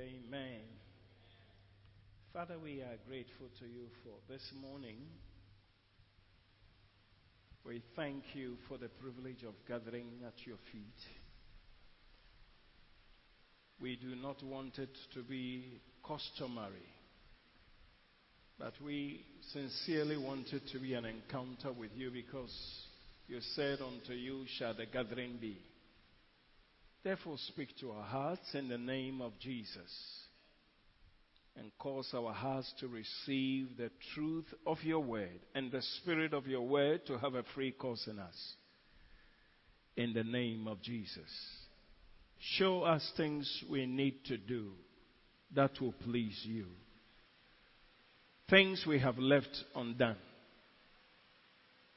Amen. Father, we are grateful to you for this morning. We thank you for the privilege of gathering at your feet. We do not want it to be customary, but we sincerely want it to be an encounter with you because you said, Unto you shall the gathering be. Therefore, speak to our hearts in the name of Jesus and cause our hearts to receive the truth of your word and the spirit of your word to have a free course in us. In the name of Jesus. Show us things we need to do that will please you. Things we have left undone.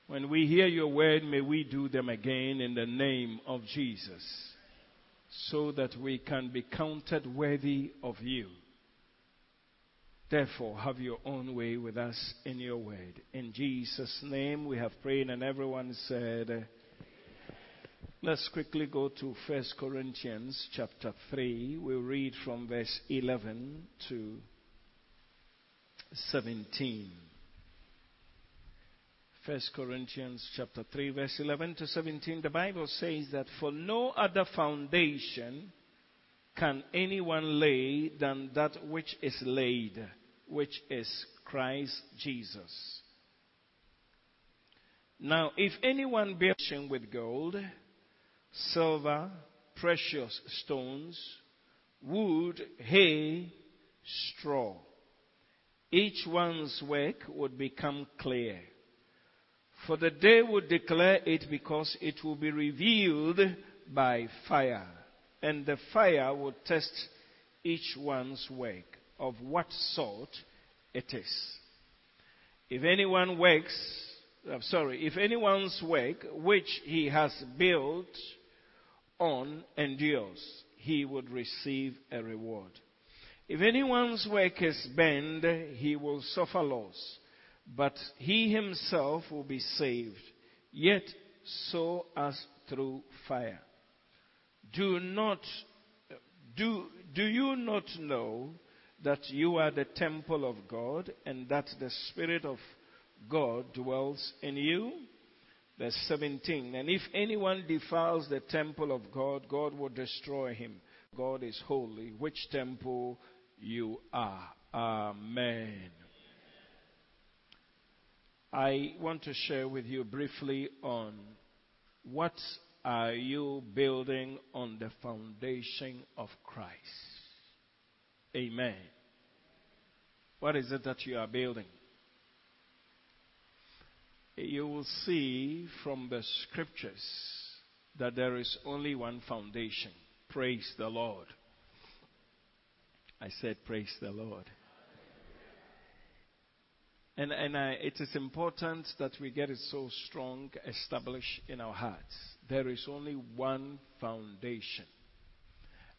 When we hear your word, may we do them again in the name of Jesus so that we can be counted worthy of you. Therefore, have your own way with us in your word. In Jesus' name we have prayed, and everyone said, Let's quickly go to 1 Corinthians chapter 3. We'll read from verse 11 to 17. 1 Corinthians chapter 3 verse 11 to 17 the Bible says that for no other foundation can anyone lay than that which is laid which is Christ Jesus. Now if anyone builds with gold silver precious stones wood hay straw each one's work would become clear for the day will declare it because it will be revealed by fire. And the fire will test each one's work of what sort it is. If anyone works, I'm sorry, if anyone's work which he has built on endures, he would receive a reward. If anyone's work is bent, he will suffer loss but he himself will be saved, yet so as through fire. Do not, do, do you not know that you are the temple of God and that the Spirit of God dwells in you? Verse 17. And if anyone defiles the temple of God, God will destroy him. God is holy, which temple you are. Amen. I want to share with you briefly on what are you building on the foundation of Christ. Amen. What is it that you are building? You will see from the scriptures that there is only one foundation. Praise the Lord. I said, Praise the Lord. And, and I, it is important that we get it so strong, established in our hearts. There is only one foundation.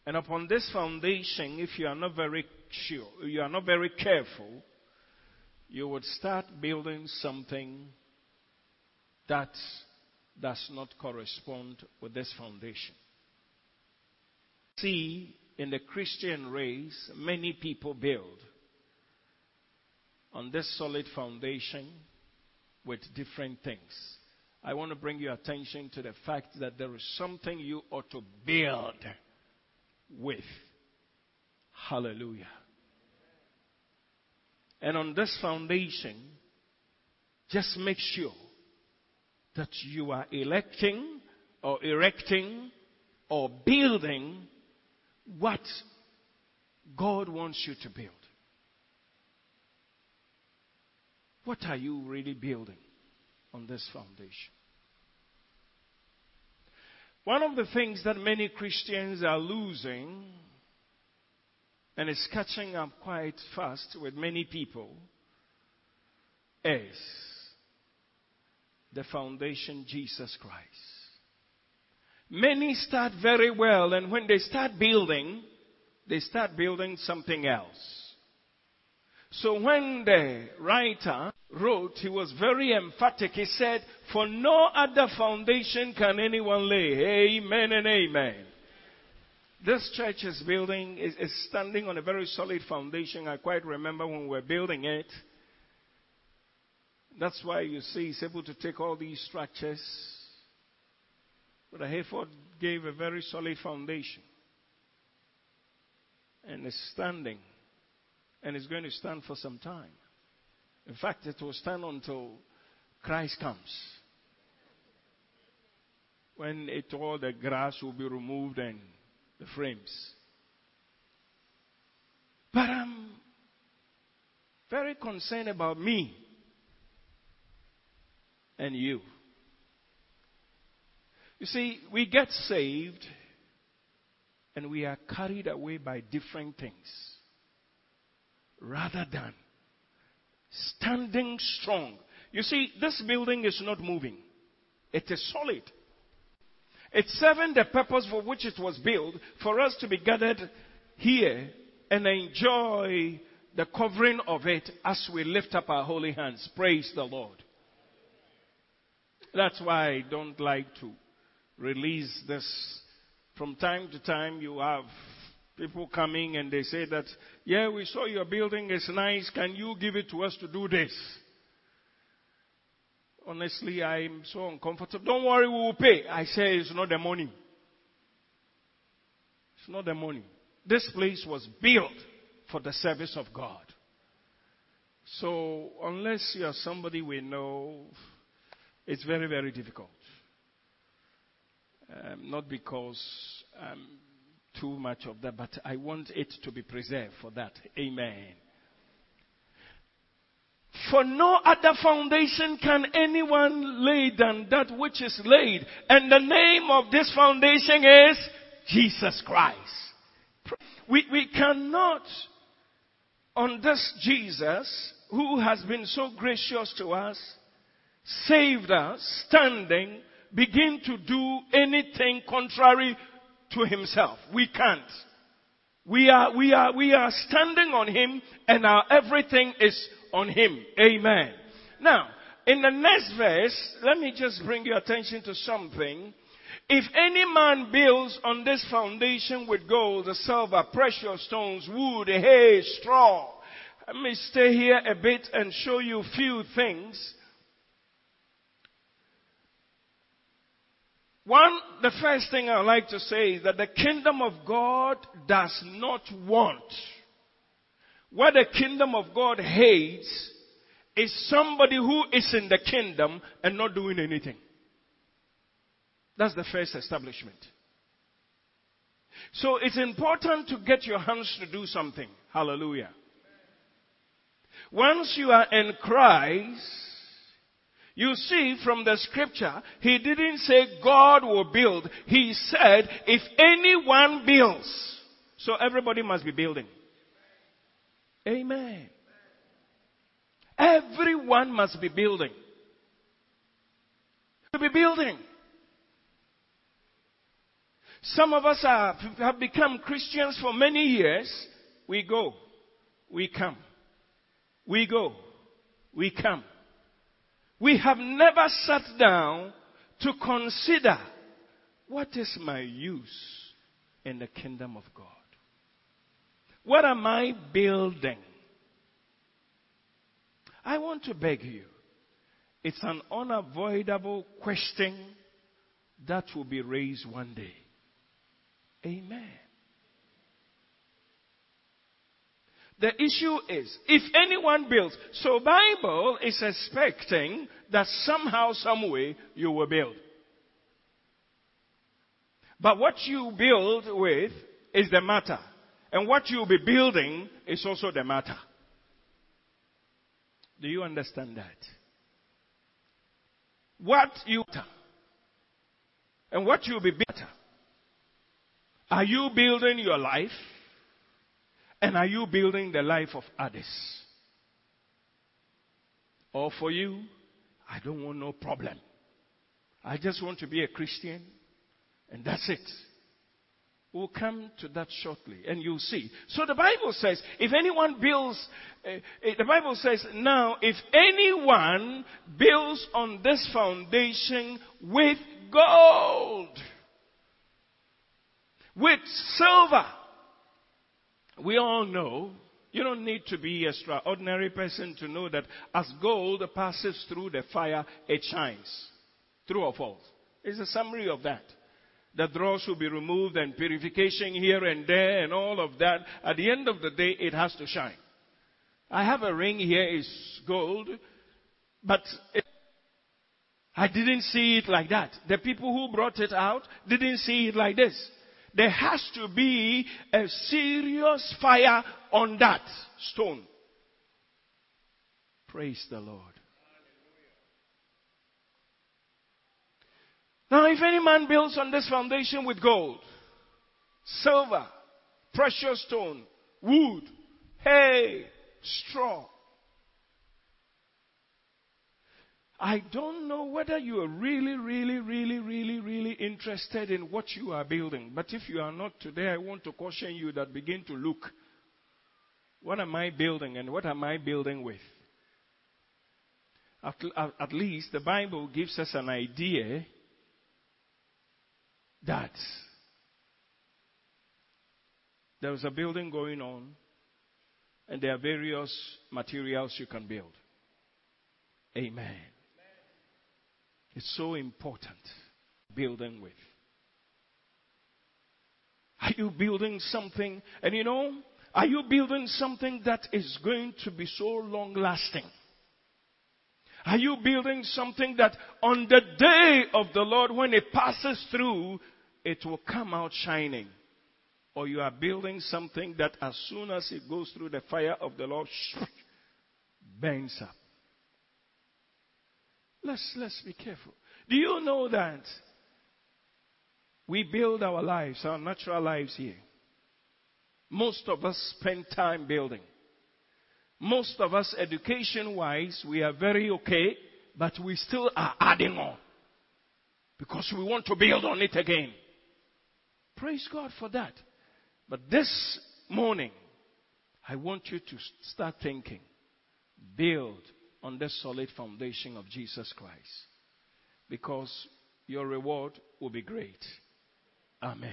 And upon this foundation, if you are not very sure, you are not very careful, you would start building something that does not correspond with this foundation. See, in the Christian race, many people build on this solid foundation with different things. I want to bring your attention to the fact that there is something you ought to build with. Hallelujah. And on this foundation, just make sure that you are electing or erecting or building what God wants you to build. What are you really building on this foundation? One of the things that many Christians are losing, and is catching up quite fast with many people, is the foundation Jesus Christ. Many start very well, and when they start building, they start building something else. So when the writer wrote, he was very emphatic. He said, For no other foundation can anyone lay. Amen and amen. This church is building, is, is standing on a very solid foundation. I quite remember when we were building it. That's why you see he's able to take all these structures. But Hayford gave a very solid foundation. And it's standing. And it's going to stand for some time. In fact, it will stand until Christ comes. When it all the grass will be removed and the frames. But I'm very concerned about me and you. You see, we get saved and we are carried away by different things rather than standing strong. You see, this building is not moving. It is solid. It's serving the purpose for which it was built for us to be gathered here and enjoy the covering of it as we lift up our holy hands. Praise the Lord. That's why I don't like to release this. From time to time, you have people coming and they say that, yeah, we saw your building is nice. Can you give it to us to do this? Honestly, I'm so uncomfortable. Don't worry, we will pay. I say it's not the money. It's not the money. This place was built for the service of God. So, unless you are somebody we know, it's very, very difficult. Um, not because I'm too much of that, but I want it to be preserved for that. Amen. For no other foundation can anyone lay than that which is laid. And the name of this foundation is Jesus Christ. We, we cannot, on this Jesus, who has been so gracious to us, saved us, standing, begin to do anything contrary to himself. We can't. We are, we are, we are standing on him and our everything is on him. Amen. Now, in the next verse, let me just bring your attention to something. If any man builds on this foundation with gold, silver, precious stones, wood, hay, straw, let me stay here a bit and show you few things One, the first thing I would like to say is that the kingdom of God does not want. What the kingdom of God hates is somebody who is in the kingdom and not doing anything. That's the first establishment. So it's important to get your hands to do something. Hallelujah. Once you are in Christ, you see from the scripture, he didn't say God will build. He said, if anyone builds. So everybody must be building. Amen. Everyone must be building. To be building. Some of us are, have become Christians for many years. We go. We come. We go. We come. We have never sat down to consider what is my use in the kingdom of God? What am I building? I want to beg you. It's an unavoidable question that will be raised one day. Amen. The issue is, if anyone builds, so Bible is expecting that somehow, some way, you will build. But what you build with is the matter. And what you'll be building is also the matter. Do you understand that? What you and what you'll be better. Are you building your life? And are you building the life of others? Or for you, I don't want no problem. I just want to be a Christian, and that's it. We'll come to that shortly, and you'll see. So the Bible says, if anyone builds, uh, the Bible says, now, if anyone builds on this foundation with gold, With silver, we all know you don't need to be extraordinary person to know that as gold passes through the fire, it shines. True or false? It's a summary of that. The dross will be removed and purification here and there and all of that. At the end of the day, it has to shine. I have a ring here, it's gold, but it, I didn't see it like that. The people who brought it out didn't see it like this there has to be a serious fire on that stone. Praise the Lord. Now, if any man builds on this foundation with gold, silver, precious stone, wood, hay, straw, I don't know whether you are really, really, really, really, really interested in what you are building. But if you are not today, I want to caution you that begin to look. What am I building and what am I building with? At, at, least the Bible gives us an idea that there is a building going on and there are various materials you can build. Amen. It's so important building with. Are you building something? And you know, are you building something that is going to be so long lasting? Are you building something that on the day of the Lord, when it passes through, it will come out shining? Or you are building something that as soon as it goes through the fire of the Lord, burns up? Let's, let's be careful. Do you know that we build our lives, our natural lives here? Most of us spend time building. Most of us, education wise, we are very okay, but we still are adding on. Because we want to build on it again. Praise God for that. But this morning, I want you to start thinking. Build on the solid foundation of Jesus Christ. Because your reward will be great. Amen.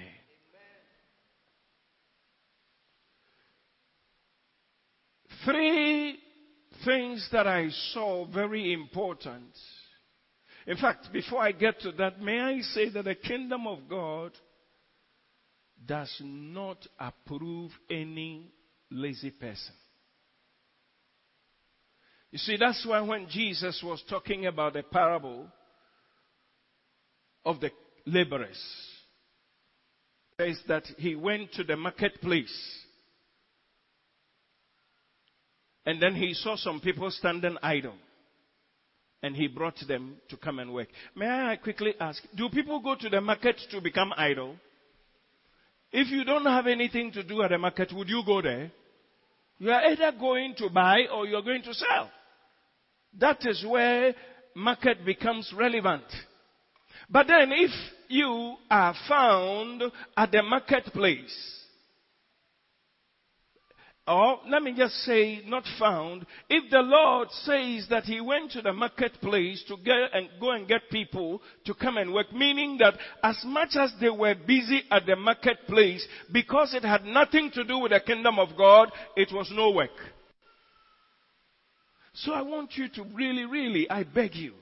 Three things that I saw very important. In fact, before I get to that, may I say that the kingdom of God does not approve any lazy person. You see, that's why when Jesus was talking about the parable of the laborers, says that he went to the marketplace and then he saw some people standing idle and he brought them to come and work. May I quickly ask, do people go to the market to become idle? If you don't have anything to do at the market, would you go there? You are either going to buy or you're going to sell. That is where market becomes relevant. But then if you are found at the marketplace, or let me just say, not found. If the Lord says that He went to the marketplace to get and go and get people to come and work, meaning that as much as they were busy at the marketplace, because it had nothing to do with the kingdom of God, it was no work. So I want you to really, really, I beg you,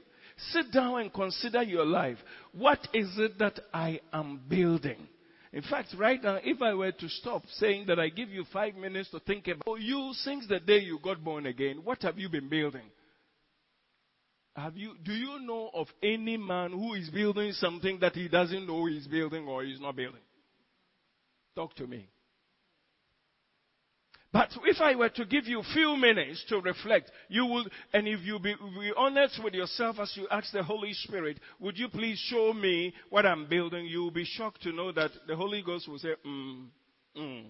sit down and consider your life. What is it that I am building? In fact, right now, if I were to stop saying that I give you five minutes to think about oh, you since the day you got born again, what have you been building? Have you, do you know of any man who is building something that he doesn't know he's building or he's not building? Talk to me. But if I were to give you a few minutes to reflect, you will, and if you be, be, honest with yourself as you ask the Holy Spirit, would you please show me what I'm building? You will be shocked to know that the Holy Ghost will say, mm, mm,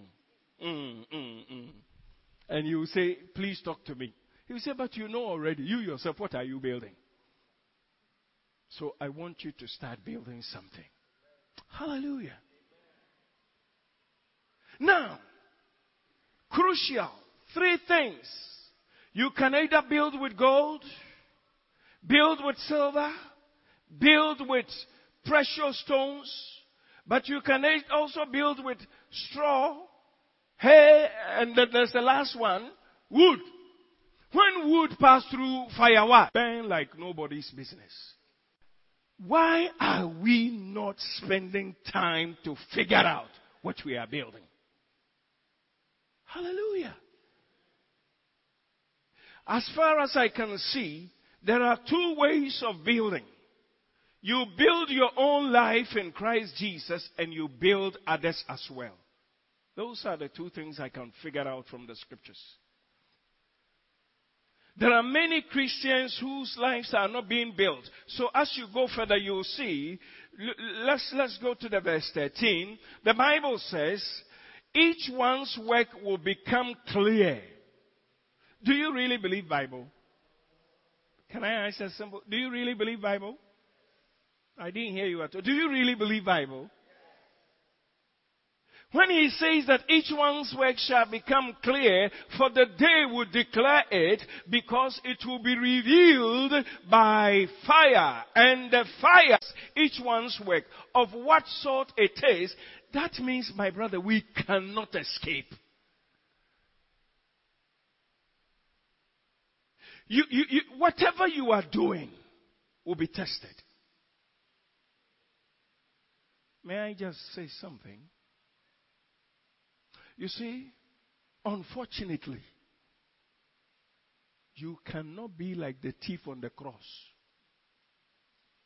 mm, mm, mm. And you will say, please talk to me. He will say, but you know already, you yourself, what are you building? So I want you to start building something. Hallelujah. Now, Crucial. Three things. You can either build with gold, build with silver, build with precious stones, But you can also build with straw, hay, and there's the last one, wood. When wood pass through fire, what? Burn like nobody's business. Why are we not spending time to figure out what we are building? Hallelujah. As far as I can see, there are two ways of building. You build your own life in Christ Jesus and you build others as well. Those are the two things I can figure out from the scriptures. There are many Christians whose lives are not being built. So as you go further, you'll see. Let's, let's go to the verse 13. The Bible says, each one's work will become clear. Do you really believe Bible? Can I ask a simple, do you really believe Bible? I didn't hear you at all. Do you really believe Bible? When he says that each one's work shall become clear, for the day will declare it, because it will be revealed by fire. And the fire, each one's work, of what sort it is, that means, my brother, we cannot escape. You, you, you, whatever you are doing will be tested. May I just say something? You see, unfortunately, you cannot be like the thief on the cross.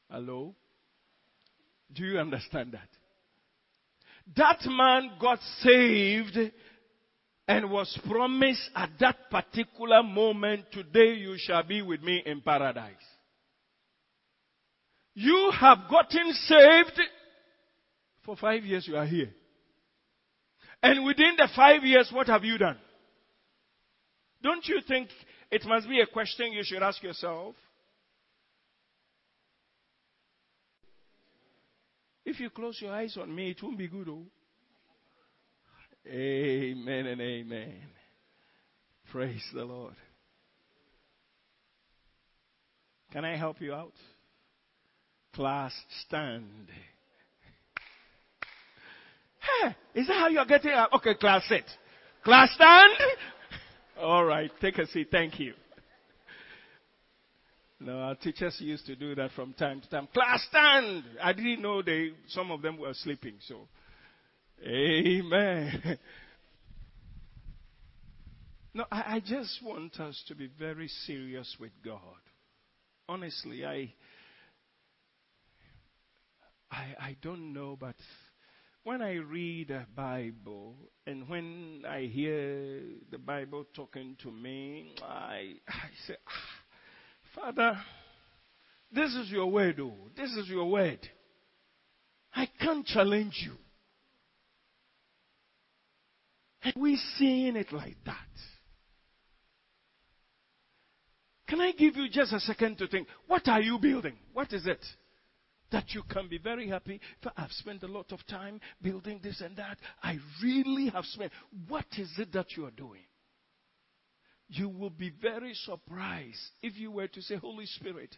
Hello? Do you understand that? That man got saved and was promised at that particular moment, today you shall be with me in paradise. You have gotten saved. For five years you are here. And within the five years, what have you done? Don't you think it must be a question you should ask yourself? If you close your eyes on me, it won't be good, oh. Amen and amen. Praise the Lord. Can I help you out? Class stand. Hey, is that how you're getting out? Okay, class sit. Class stand? All right, take a seat. Thank you. No, our teachers used to do that from time to time. Class stand! I didn't know they, some of them were sleeping, so Amen. No, I, I, just want us to be very serious with God. Honestly, I, I, I don't know, but when I read a Bible and when I hear the Bible talking to me, I, I say, ah, Father, this is your word, oh, this is your word. I can't challenge you. And we seeing it like that. Can I give you just a second to think? What are you building? What is it? That you can be very happy. I've spent a lot of time building this and that. I really have spent. What is it that you are doing? You will be very surprised if you were to say, Holy Spirit,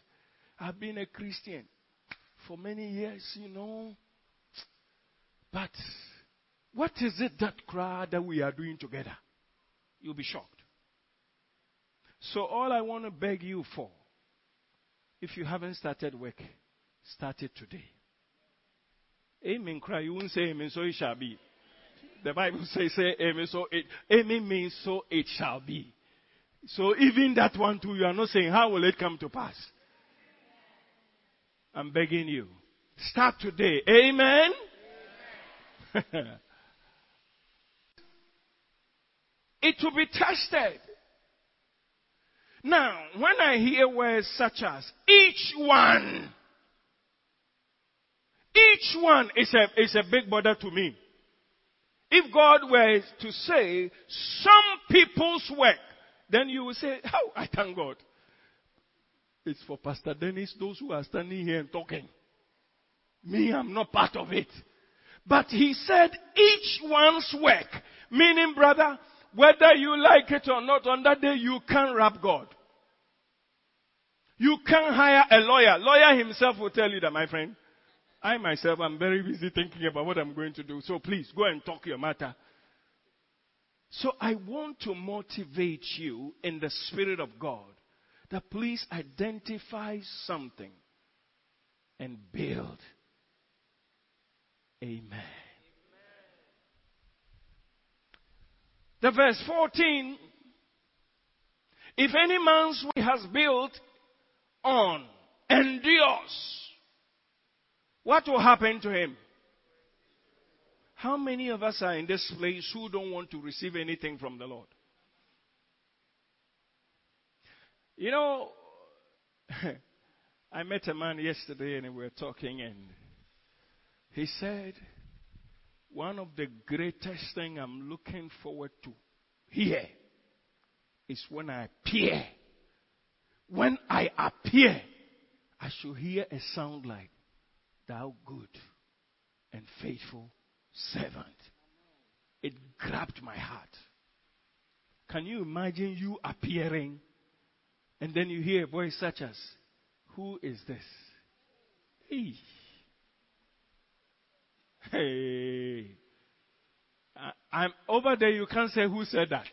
I've been a Christian for many years, you know, but what is it that crowd that we are doing together? You'll be shocked. So all I want to beg you for, if you haven't started work, start it today. Amen. Cry. You won't say amen, so it shall be. The Bible says, say amen, so it, amen means so it shall be. So even that one too, you are not saying, how will it come to pass? I'm begging you. Start today. Amen. amen. It will be tested. Now, when I hear words such as each one, each one is a, is a big bother to me. If God were to say some people's work, then you will say, How? Oh, I thank God. It's for Pastor Dennis, those who are standing here and talking. Me, I'm not part of it. But he said each one's work, meaning, brother, whether you like it or not, on that day you can't rap God. You can't hire a lawyer. Lawyer himself will tell you that, my friend. I myself am very busy thinking about what I'm going to do. So please go and talk your matter. So I want to motivate you in the Spirit of God that please identify something and build. Amen. The verse 14 If any man's way has built on endures, what will happen to him? How many of us are in this place who don't want to receive anything from the Lord? You know, I met a man yesterday and we were talking, and he said, One of the greatest things I'm looking forward to here is when I appear. When I appear, I shall hear a sound like, Thou good and faithful servant. It grabbed my heart. Can you imagine you appearing and then you hear a voice such as, Who is this? Hey. Hey. I, am over there, you can't say who said that.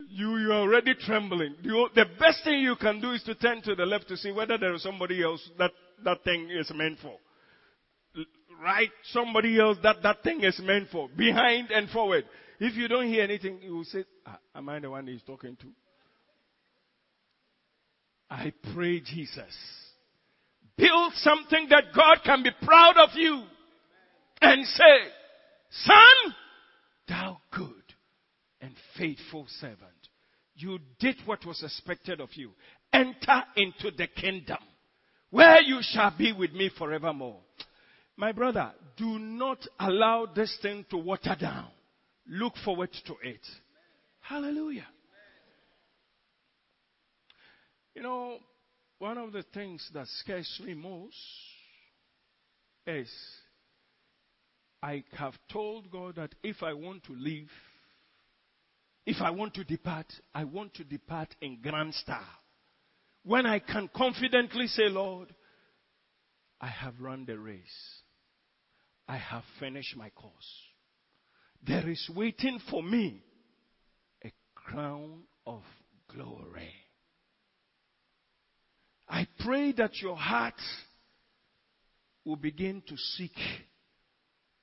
you, you are already trembling. You, the best thing you can do is to turn to the left to see whether there is somebody else that that thing is meant for. Right? Somebody else that that thing is meant for. Behind and forward. If you don't hear anything, you will say, ah, Am I the one he's talking to? I pray, Jesus, build something that God can be proud of you and say, Son, thou good and faithful servant. You did what was expected of you. Enter into the kingdom where you shall be with me forevermore. My brother, do not allow this thing to water down. Look forward to it. Hallelujah. You know, one of the things that scares me most is I have told God that if I want to leave, if I want to depart, I want to depart in grand style. When I can confidently say, Lord, I have run the race. I have finished my course. There is waiting for me a crown of glory. I pray that your heart will begin to seek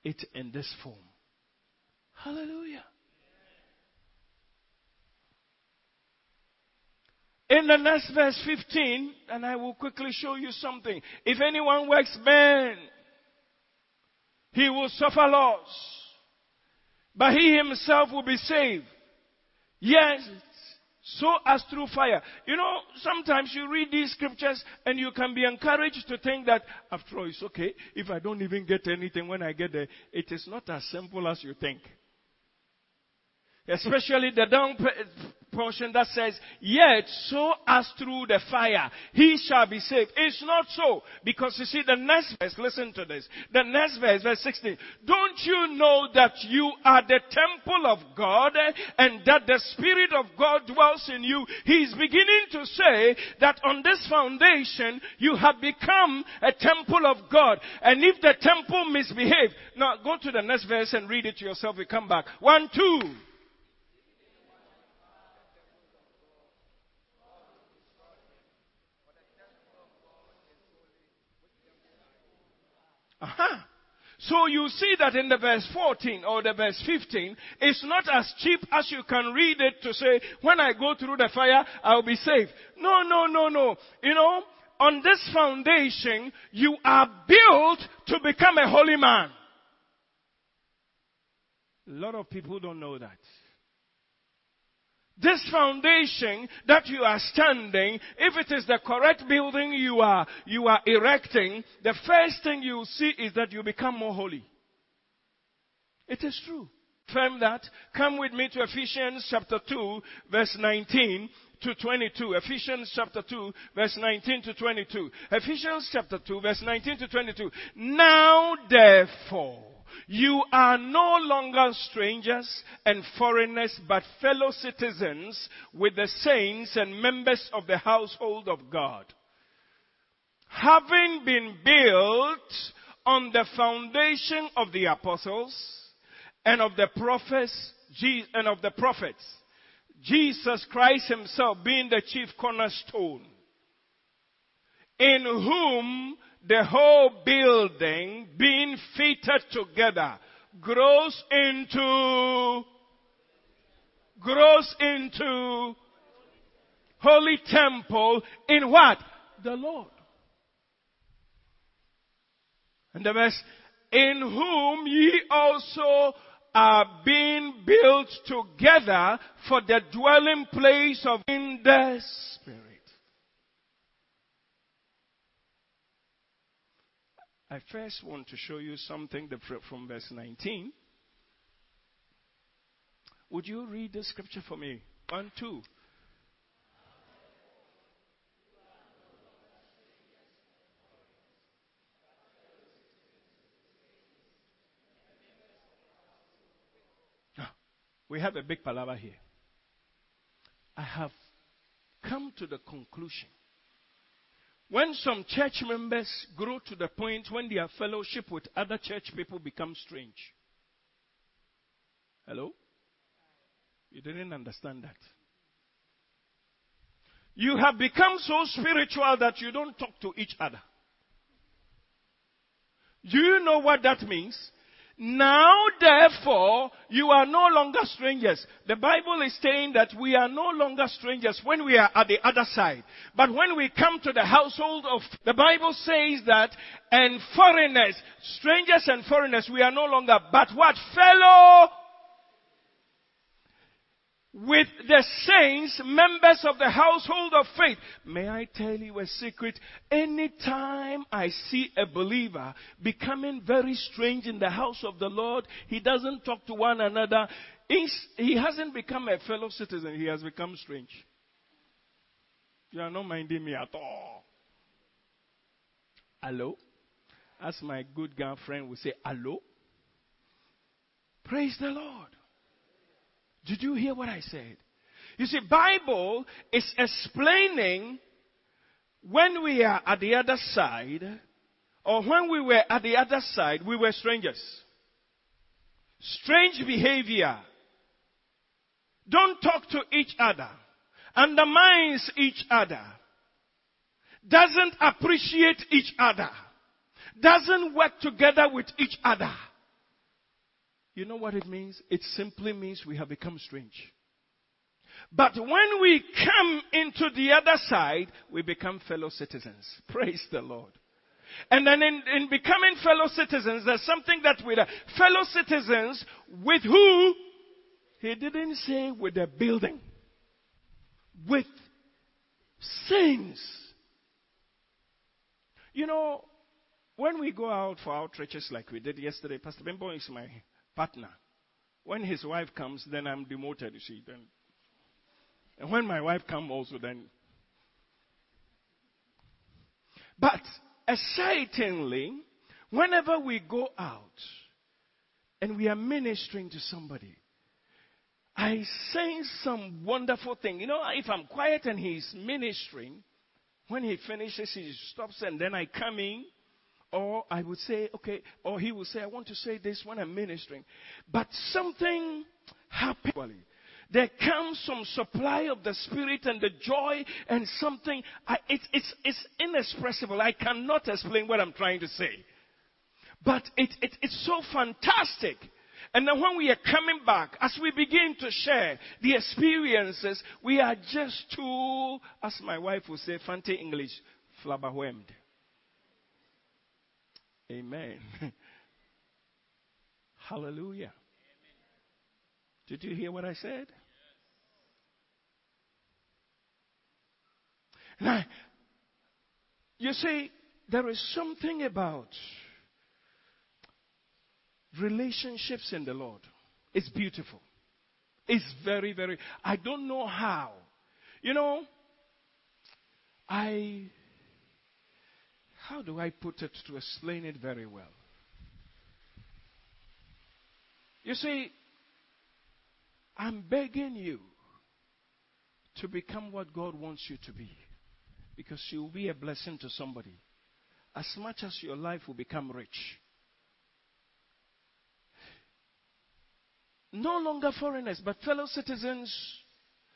it in this form. Hallelujah. In the next verse 15, and I will quickly show you something. If anyone works man, he will suffer loss, but he himself will be saved. Yes, so as through fire. You know, sometimes you read these scriptures and you can be encouraged to think that, after all, it's okay. If I don't even get anything when I get there, it is not as simple as you think. Especially the down portion that says, Yet so as through the fire he shall be saved. It's not so. Because you see, the next verse, listen to this. The next verse, verse 16. Don't you know that you are the temple of God and that the Spirit of God dwells in you? He's beginning to say that on this foundation you have become a temple of God. And if the temple misbehave, now go to the next verse and read it to yourself. We come back. One, two. Uh-huh. So you see that in the verse 14 or the verse 15, it's not as cheap as you can read it to say, when I go through the fire, I'll be saved. No, no, no, no. You know, on this foundation, you are built to become a holy man. A lot of people don't know that. This foundation that you are standing, if it is the correct building you are, you are erecting, the first thing you see is that you become more holy. It is true. Firm that. Come with me to Ephesians chapter 2, verse 19 to 22. Ephesians chapter 2, verse 19 to 22. Ephesians chapter 2, verse 19 to 22. Now therefore, you are no longer strangers and foreigners, but fellow citizens with the saints and members of the household of God. having been built on the foundation of the apostles and of the prophets and of the prophets Jesus Christ himself being the chief cornerstone in whom the whole building being fitted together grows into grows into holy temple in what? The Lord. And the verse, in whom ye also are being built together for the dwelling place of in the Spirit. I first want to show you something from verse 19. Would you read the scripture for me? One, two. Ah, we have a big palaver here. I have come to the conclusion. When some church members grow to the point when their fellowship with other church people becomes strange. Hello? You didn't understand that. You have become so spiritual that you don't talk to each other. Do you know what that means? Now, therefore, you are no longer strangers. The Bible is saying that we are no longer strangers when we are at the other side. But when we come to the household of, the Bible says that, and foreigners, strangers and foreigners, we are no longer, but what? Fellow with the saints, members of the household of faith. May I tell you a secret? Anytime I see a believer becoming very strange in the house of the Lord, he doesn't talk to one another. He hasn't become a fellow citizen, he has become strange. You are not minding me at all. Hello? As my good girlfriend would say, hello? Praise the Lord. Did you hear what I said? You see, Bible is explaining when we are at the other side, or when we were at the other side, we were strangers. Strange behavior. Don't talk to each other. Undermines each other. Doesn't appreciate each other. Doesn't work together with each other. You know what it means? It simply means we have become strange. But when we come into the other side, we become fellow citizens. Praise the Lord. And then in, in becoming fellow citizens, there's something that we are fellow citizens with who? He didn't say with the building. With saints. You know, when we go out for outreaches like we did yesterday, Pastor Bimbo is my partner. When his wife comes, then I'm demoted, see. Then. And when my wife comes also, then. But excitingly, whenever we go out and we are ministering to somebody, I say some wonderful thing. You know, if I'm quiet and he's ministering, when he finishes, he stops and then I come in or I would say, okay, or he would say, I want to say this when I'm ministering. But something happened. There comes some supply of the Spirit and the joy and something, I, it's, it's, it's inexpressible. I cannot explain what I'm trying to say. But it, it, it's so fantastic. And then when we are coming back, as we begin to share the experiences, we are just too, as my wife would say, fancy English, flabberwhelmed. Amen. Hallelujah. Did you hear what I said? Now, you see, there is something about relationships in the Lord. It's beautiful. It's very, very, I don't know how. You know, I how do I put it to explain it very well? You see, I'm begging you to become what God wants you to be because you'll be a blessing to somebody. as much as your life will become rich. No longer foreigners, but fellow citizens,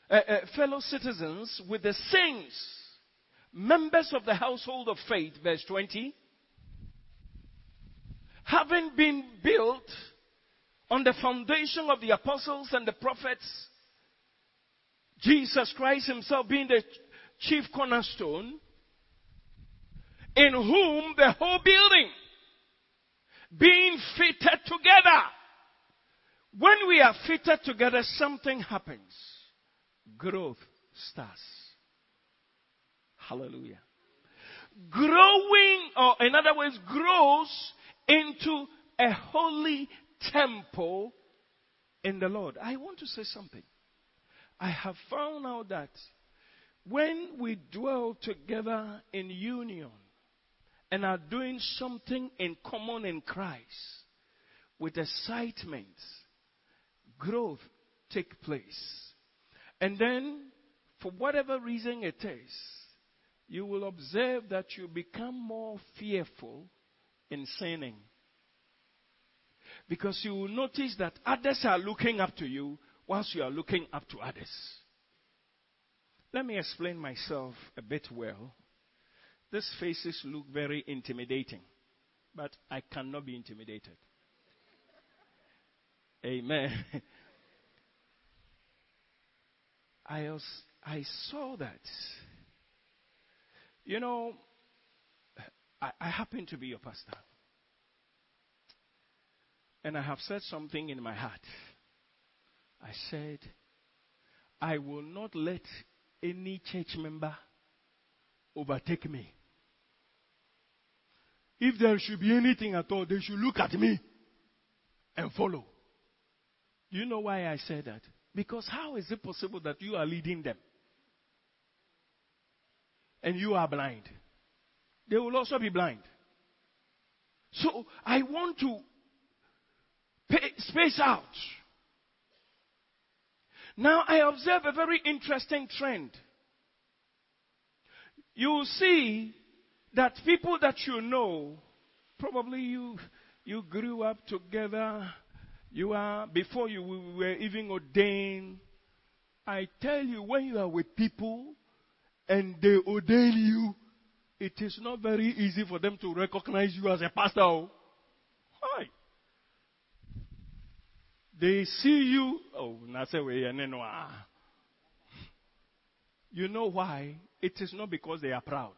uh, uh, fellow citizens with the saints, members of the household of faith, verse 20, having been built on the foundation of the apostles and the prophets, Jesus Christ himself being the chief cornerstone, in whom the whole building being fitted together. When we are fitted together, something happens. Growth starts. Hallelujah. Growing, or in other words, grows into a holy temple in the Lord. I want to say something. I have found out that when we dwell together in union and are doing something in common in Christ with excitement, growth take place. And then, for whatever reason it is, you will observe that you become more fearful in sinning. Because you will notice that others are looking up to you whilst you are looking up to others. Let me explain myself a bit well. These faces look very intimidating, but I cannot be intimidated. Amen. I, I saw that. You know, I, I happen to be your pastor. And I have said something in my heart. I said, I will not let any church member overtake me. If there should be anything at all, they should look at me and follow. Do you know why I said that? Because how is it possible that you are leading them and you are blind? They will also be blind. So I want to pay, space out. Now I observe a very interesting trend. You see that people that you know, probably you, you grew up together, you are, before you were even ordained. I tell you, when you are with people and they ordain you, it is not very easy for them to recognize you as a pastor. Oh. Why? They see you. Oh, ah. you know why? It is not because they are proud.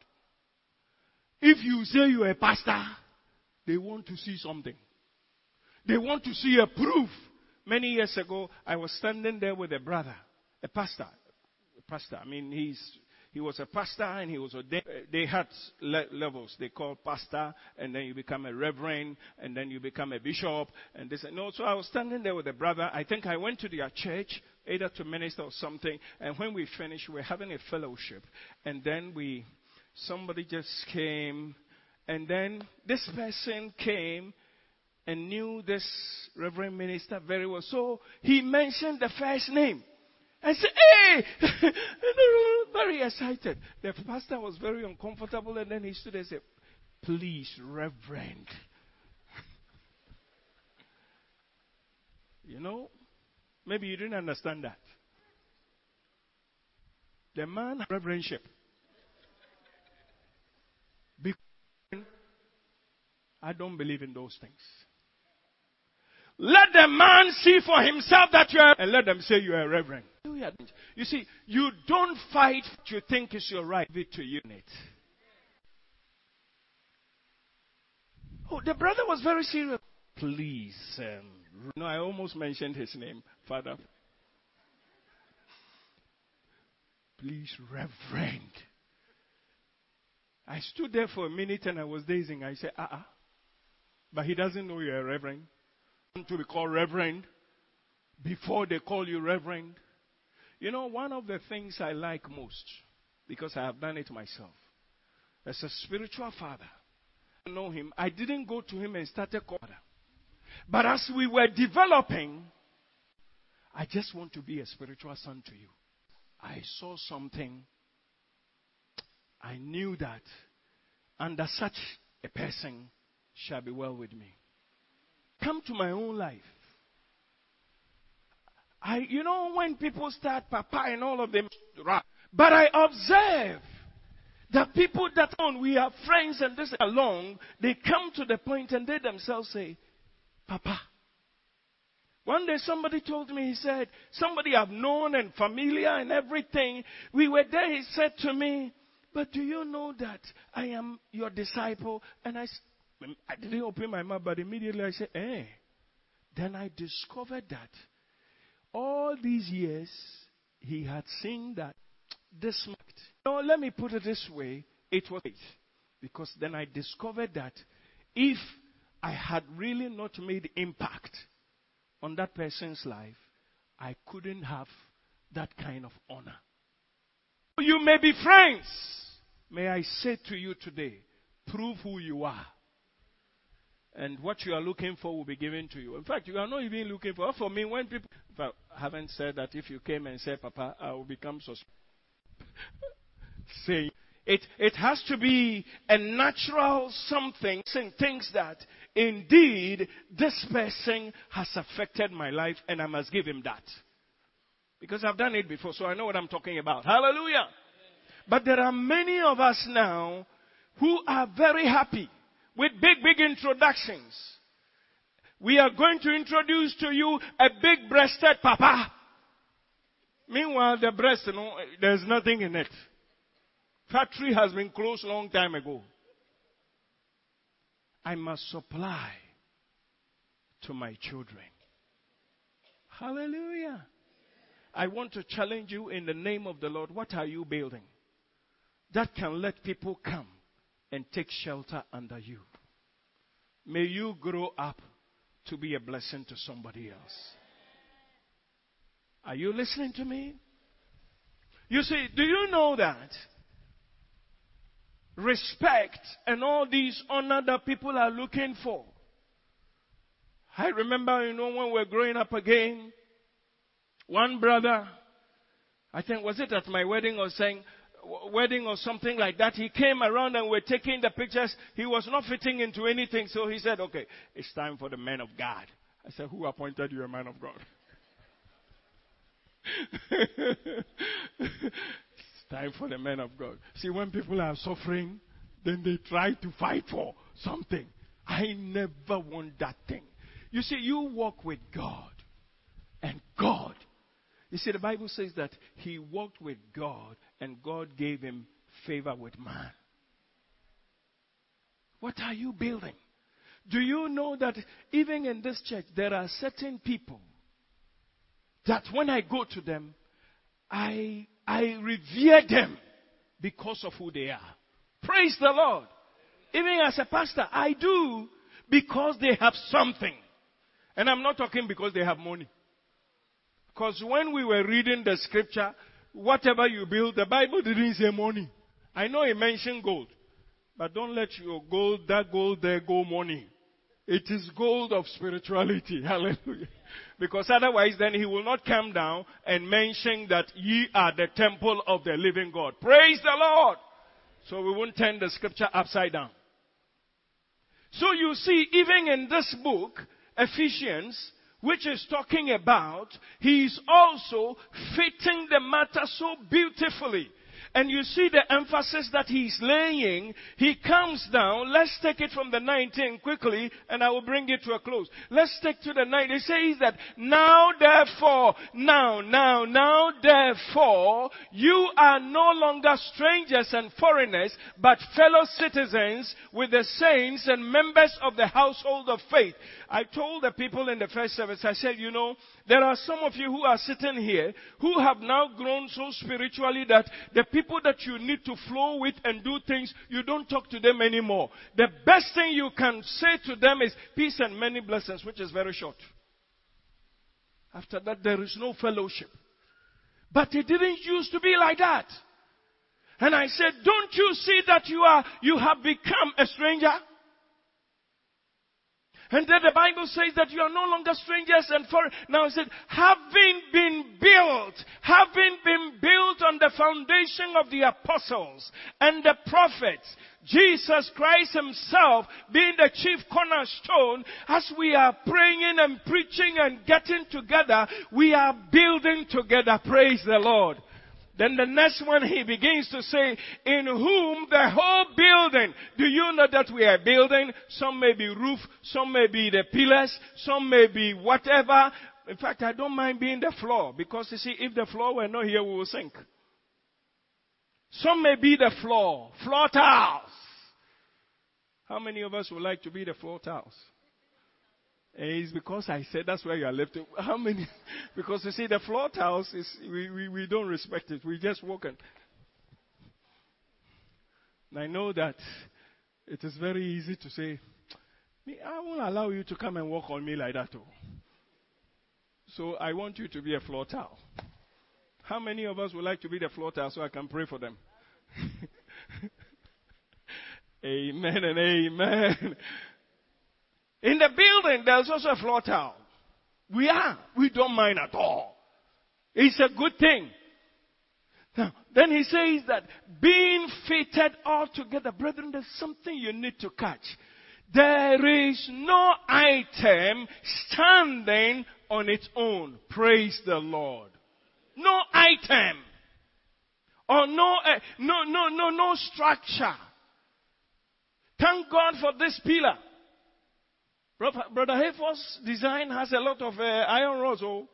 If you say you are a pastor, they want to see something. They want to see a proof. Many years ago, I was standing there with a brother, a pastor. A pastor. I mean, he's he was a pastor and he was ordained. Uh, they had le- levels. They call pastor, and then you become a reverend, and then you become a bishop, and this. And no, so I was standing there with a brother. I think I went to their church, either to minister or something. And when we finished, we were having a fellowship, and then we, somebody just came, and then this person came and knew this reverend minister very well. So he mentioned the first name. I said, hey! very excited. The pastor was very uncomfortable and then he stood and said, please, reverend. you know, maybe you didn't understand that. The man reverendship. Because I don't believe in those things. Let the man see for himself that you are, and let them say you are a reverend. You see, you don't fight what you think is your right. Give it to unit. Oh, the brother was very serious. Please, um, no, I almost mentioned his name, Father. Please, Reverend. I stood there for a minute and I was dazing. I said, uh uh-uh. uh But he doesn't know you're a Reverend to be called reverend before they call you reverend. You know, one of the things I like most, because I have done it myself, as a spiritual father, I know him. I didn't go to him and start a calling. But as we were developing, I just want to be a spiritual son to you. I saw something. I knew that under such a person shall be well with me. Come to my own life. I, you know, when people start Papa and all of them, but I observe that people that on we are friends and this along, they come to the point and they themselves say, Papa. One day somebody told me, he said, somebody I've known and familiar and everything. We were there, he said to me, but do you know that I am your disciple? And I, I didn't open my mouth, but immediately I said, eh. Then I discovered that all these years he had seen that this fact. No, let me put it this way. It was faith. Because then I discovered that if I had really not made impact on that person's life, I couldn't have that kind of honor. You may be friends. May I say to you today, prove who you are. And what you are looking for will be given to you. In fact, you are not even looking for. For me, when people, I haven't said that if you came and said, Papa, I will become suspicious. Say it, it has to be a natural something, saying things that indeed this person has affected my life and I must give him that. Because I've done it before, so I know what I'm talking about. Hallelujah. But there are many of us now who are very happy with big, big introductions. We are going to introduce to you a big breasted papa. Meanwhile, the breast, you know, there's nothing in it. Factory has been closed long time ago. I must supply to my children. Hallelujah. I want to challenge you in the name of the Lord. What are you building that can let people come and take shelter under you? May you grow up to be a blessing to somebody else. Are you listening to me? You see, do you know that respect and all these honor that people are looking for? I remember, you know, when we were growing up again, one brother, I think, was it at my wedding or saying, wedding or something like that. He came around and we're taking the pictures. He was not fitting into anything, so he said, okay, it's time for the man of God. I said, who appointed you a man of God? it's time for the man of God. See, when people are suffering, then they try to fight for something. I never want that thing. You see, you walk with God, and God. You see, the Bible says that he walked with God, and God gave him favor with man. What are you building? Do you know that even in this church, there are certain people that when I go to them, I, I revere them because of who they are. Praise the Lord. Even as a pastor, I do because they have something. And I'm not talking because they have money. Because when we were reading the scripture, whatever you build, the Bible didn't say money. I know it mentioned gold. But don't let your gold, that gold there go money. It is gold of spirituality. Hallelujah. Because otherwise then he will not come down and mention that ye are the temple of the living God. Praise the Lord. So we won't turn the scripture upside down. So you see, even in this book, Ephesians, which is talking about, he is also fitting the matter so beautifully. And you see the emphasis that he's laying. He comes down. Let's take it from the 19 quickly and I will bring it to a close. Let's take to the 9. It says that now therefore, now, now, now therefore, you are no longer strangers and foreigners, but fellow citizens with the saints and members of the household of faith. I told the people in the first service, I said, you know, there are some of you who are sitting here who have now grown so spiritually that the people that you need to flow with and do things, you don't talk to them anymore. The best thing you can say to them is peace and many blessings, which is very short. After that, there is no fellowship. But it didn't used to be like that. And I said, don't you see that you are, you have become a stranger? And then the Bible says that you are no longer strangers and foreign. Now it said, having been built, having been built on the foundation of the apostles and the prophets, Jesus Christ himself being the chief cornerstone, as we are praying and preaching and getting together, we are building together. Praise the Lord. Then the next one he begins to say, in whom the whole building, do you know that we are building? Some may be roof, some may be the pillars, some may be whatever. In fact, I don't mind being the floor because you see, if the floor were not here, we will sink. Some may be the floor, floor tiles. How many of us would like to be the floor tiles? Eh, it's because I said that's where you are left. How many? Because you see, the floor tiles is we, we, we don't respect it. We just walk and. I know that it is very easy to say, I won't allow you to come and walk on me like that. Too. So I want you to be a floor tile. How many of us would like to be the floor tile so I can pray for them? amen and amen. In the building, there's also a floor tile. We are. We don't mind at all. It's a good thing. Now, then he says that being fitted all together, brethren, there's something you need to catch. There is no item standing on its own. Praise the Lord. No item. Or no, uh, no, no, no, no structure. Thank God for this pillar. Brother Hayford's design has a lot of uh, iron rods. Oh,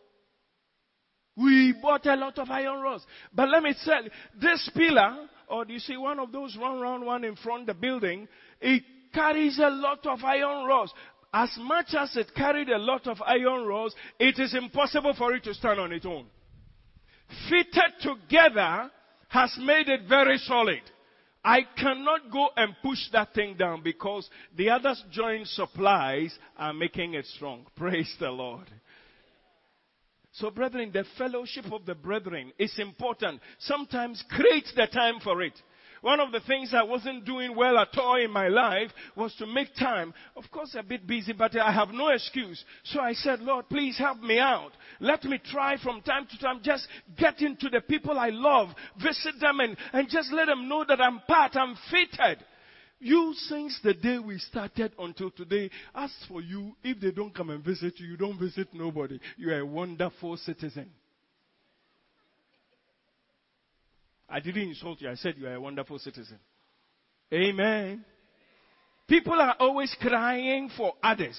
we bought a lot of iron rods. But let me tell you, this pillar, or do you see one of those run round one in front of the building, it carries a lot of iron rods. As much as it carried a lot of iron rods, it is impossible for it to stand on its own. Fitted together has made it very solid. I cannot go and push that thing down because the other joint supplies are making it strong. Praise the Lord. So, brethren, the fellowship of the brethren is important. Sometimes create the time for it. One of the things I wasn't doing well at all in my life was to make time. Of course, a bit busy, but I have no excuse. So I said, Lord, please help me out. Let me try from time to time, just get into the people I love, visit them and, and just let them know that I'm part, I'm fitted. You, since the day we started until today, as for you, if they don't come and visit you, you don't visit nobody. You are a wonderful citizen. I didn't insult you. I said you are a wonderful citizen. Amen. People are always crying for others.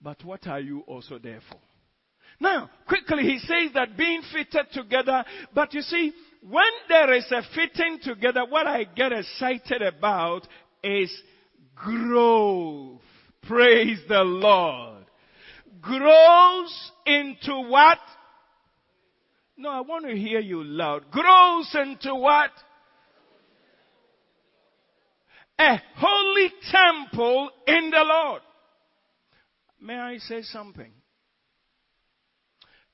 But what are you also there for? Now, quickly, he says that being fitted together, but you see, when there is a fitting together, what I get excited about is growth. Praise the Lord. Grows into what? No, I want to hear you loud. Grows into what? A holy temple in the Lord. May I say something?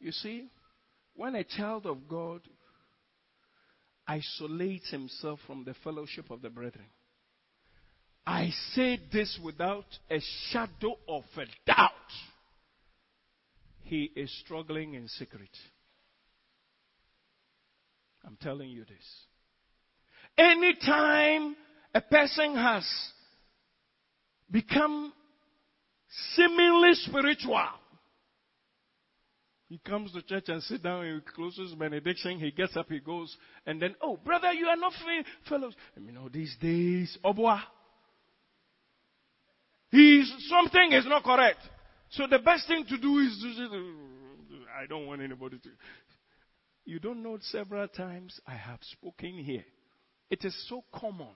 You see, when a child of God isolates himself from the fellowship of the brethren, I say this without a shadow of a doubt. He is struggling in secret. I'm telling you this. Anytime a person has become seemingly spiritual, he comes to church and sit down, he closes benediction, he gets up, he goes, and then, oh, brother, you are not fellows. You know, these days, obwa. He's, something is not correct. So the best thing to do is, I don't want anybody to, you don't know several times I have spoken here. It is so common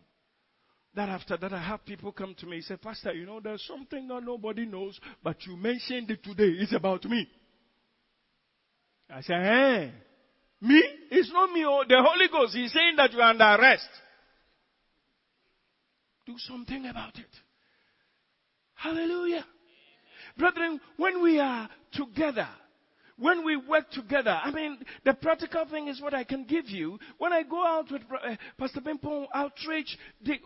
that after that I have people come to me and say, Pastor, you know, there's something that nobody knows, but you mentioned it today. It's about me. I say, hey, me? It's not me. Oh, the Holy Ghost. is saying that you're under arrest. Do something about it. Hallelujah. Brethren, when we are together, when we work together, I mean, the practical thing is what I can give you. When I go out with uh, Pastor Bimpong outreach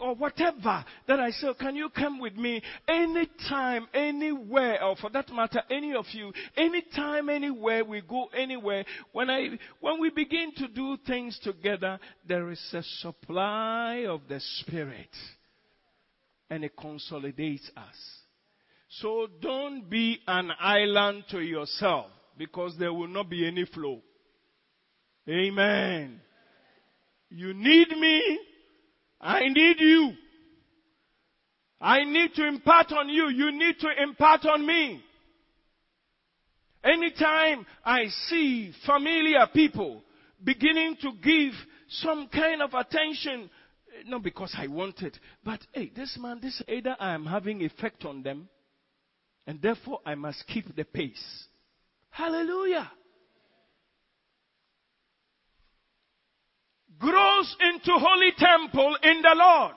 or whatever, that I say, can you come with me anytime, anywhere, or for that matter, any of you, anytime, anywhere we go anywhere. When I, when we begin to do things together, there is a supply of the Spirit, and it consolidates us. So don't be an island to yourself because there will not be any flow. Amen. You need me. I need you. I need to impart on you. You need to impart on me. Anytime I see familiar people beginning to give some kind of attention, eh, not because I want it, but hey, this man, this either I am having effect on them, and therefore I must keep the pace. Hallelujah. Grows into holy temple in the Lord.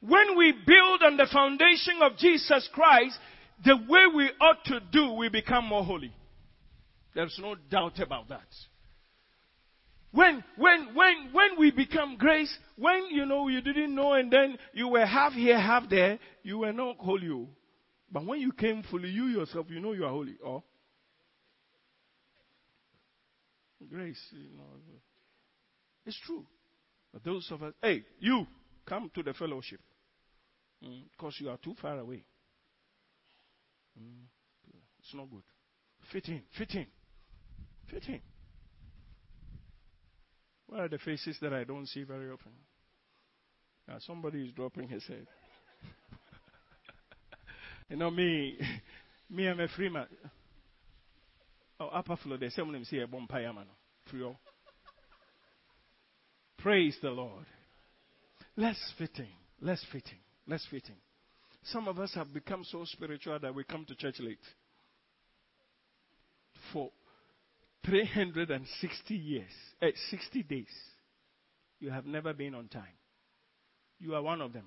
When we build on the foundation of Jesus Christ, the way we ought to do, we become more holy. There's no doubt about that. When, when, when, when we become grace, when you know you didn't know and then you were half here, half there, you were not holy. Oh. But when you came fully, you yourself, you know you are holy. Oh. Grace, you know. It's true. But those of us, hey, you, come to the fellowship. Mm, because you are too far away. Mm, it's not good. Fit in, fit in, fit in. What are the faces that I don't see very often? Now somebody is dropping his head. you know me, me I'm a free man. Oh, upper floor, there's someone say a bonfire man. Praise the Lord. Less fitting. Less fitting. Less fitting. Some of us have become so spiritual that we come to church late. For 360 years, eh, 60 days, you have never been on time. You are one of them.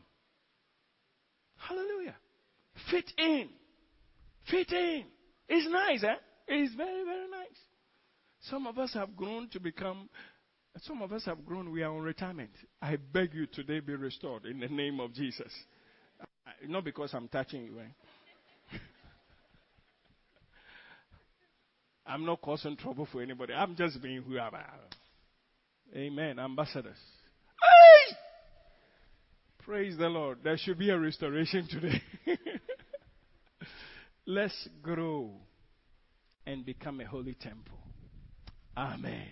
Hallelujah. Fit in. Fit in. It's nice, eh? It's very, very nice. Some of us have grown to become, some of us have grown, we are on retirement. I beg you today be restored in the name of Jesus. Not because I'm touching you, eh? I'm not causing trouble for anybody. I'm just being who I am. Amen. Ambassadors. Hey! Praise the Lord. There should be a restoration today. Let's grow and become a holy temple. Amen.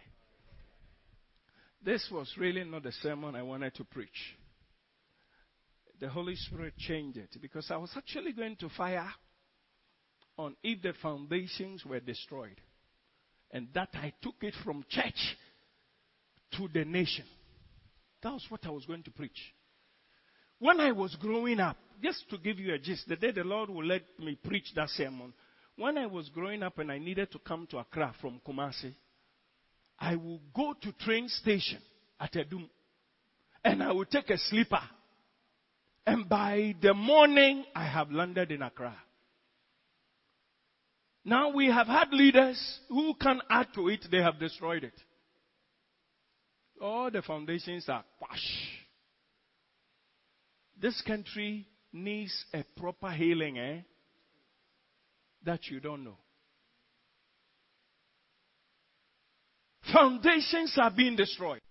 This was really not the sermon I wanted to preach. The Holy Spirit changed it because I was actually going to fire on if the foundations were destroyed. And that I took it from church to the nation. That was what I was going to preach. When I was growing up, just to give you a gist, the day the Lord will let me preach that sermon, when I was growing up and I needed to come to Accra from Kumasi, I would go to train station at Adum and I would take a sleeper. And by the morning, I have landed in Accra. Now we have had leaders who can add to it, they have destroyed it. All the foundations are quash. This country needs a proper healing, eh? That you don't know. Foundations are being destroyed.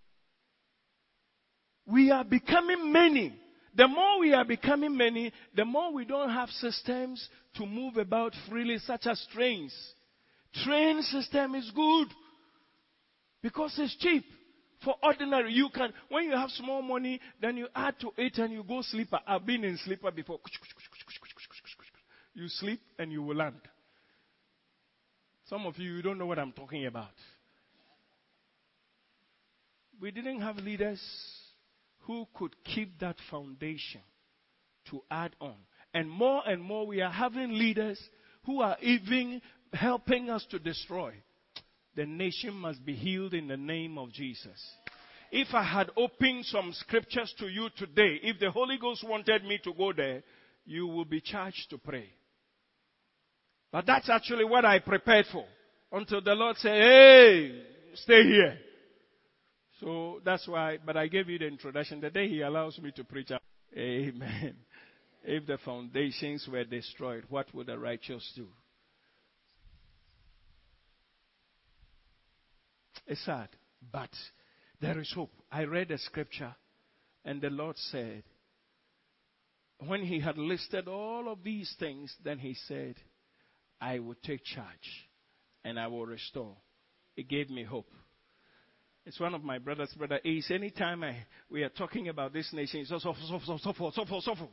We are becoming many. The more we are becoming many, the more we don't have systems to move about freely, such as trains. Train system is good because it's cheap. For ordinary, you can, when you have small money, then you add to it and you go sleeper. I've been in sleeper before. You sleep and you will land. Some of you, you don't know what I'm talking about we didn't have leaders who could keep that foundation to add on. And more and more, we are having leaders who are even helping us to destroy. The nation must be healed in the name of Jesus. If I had opened some scriptures to you today, if the Holy Ghost wanted me to go there, you will be charged to pray. But that's actually what I prepared for. until the Lord said, hey, stay here. So that's why, but I gave you the introduction. The day He allows me to preach, Amen. If the foundations were destroyed, what would the righteous do? It's sad, but there is hope. I read a scripture, and the Lord said, when He had listed all of these things, then He said, I will take charge and I will restore. It gave me hope. It's one of my brothers, brother Ace. Anytime I, we are talking about this nation, it's just suffer, so suffer, so suffer.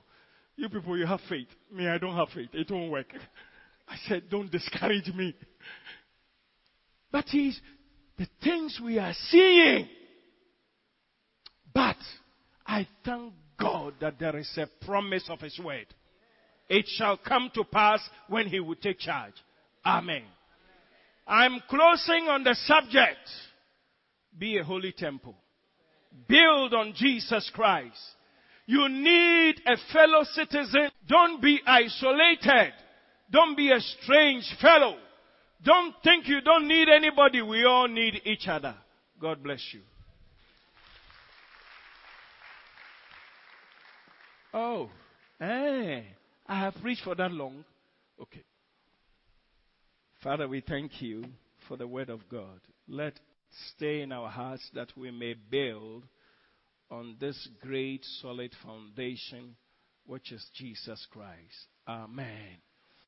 You people, you have faith. Me, I don't have faith. It won't work. I said, don't discourage me. But he's, the things we are seeing. But I thank God that there is a promise of His word. It shall come to pass when He will take charge. Amen. I'm closing on the subject. Be a holy temple. Build on Jesus Christ. You need a fellow citizen. Don't be isolated. Don't be a strange fellow. Don't think you don't need anybody. We all need each other. God bless you. Oh, eh, I have preached for that long. Okay. Father, we thank you for the word of God. Let stay in our hearts that we may build on this great solid foundation, which is Jesus Christ. Amen.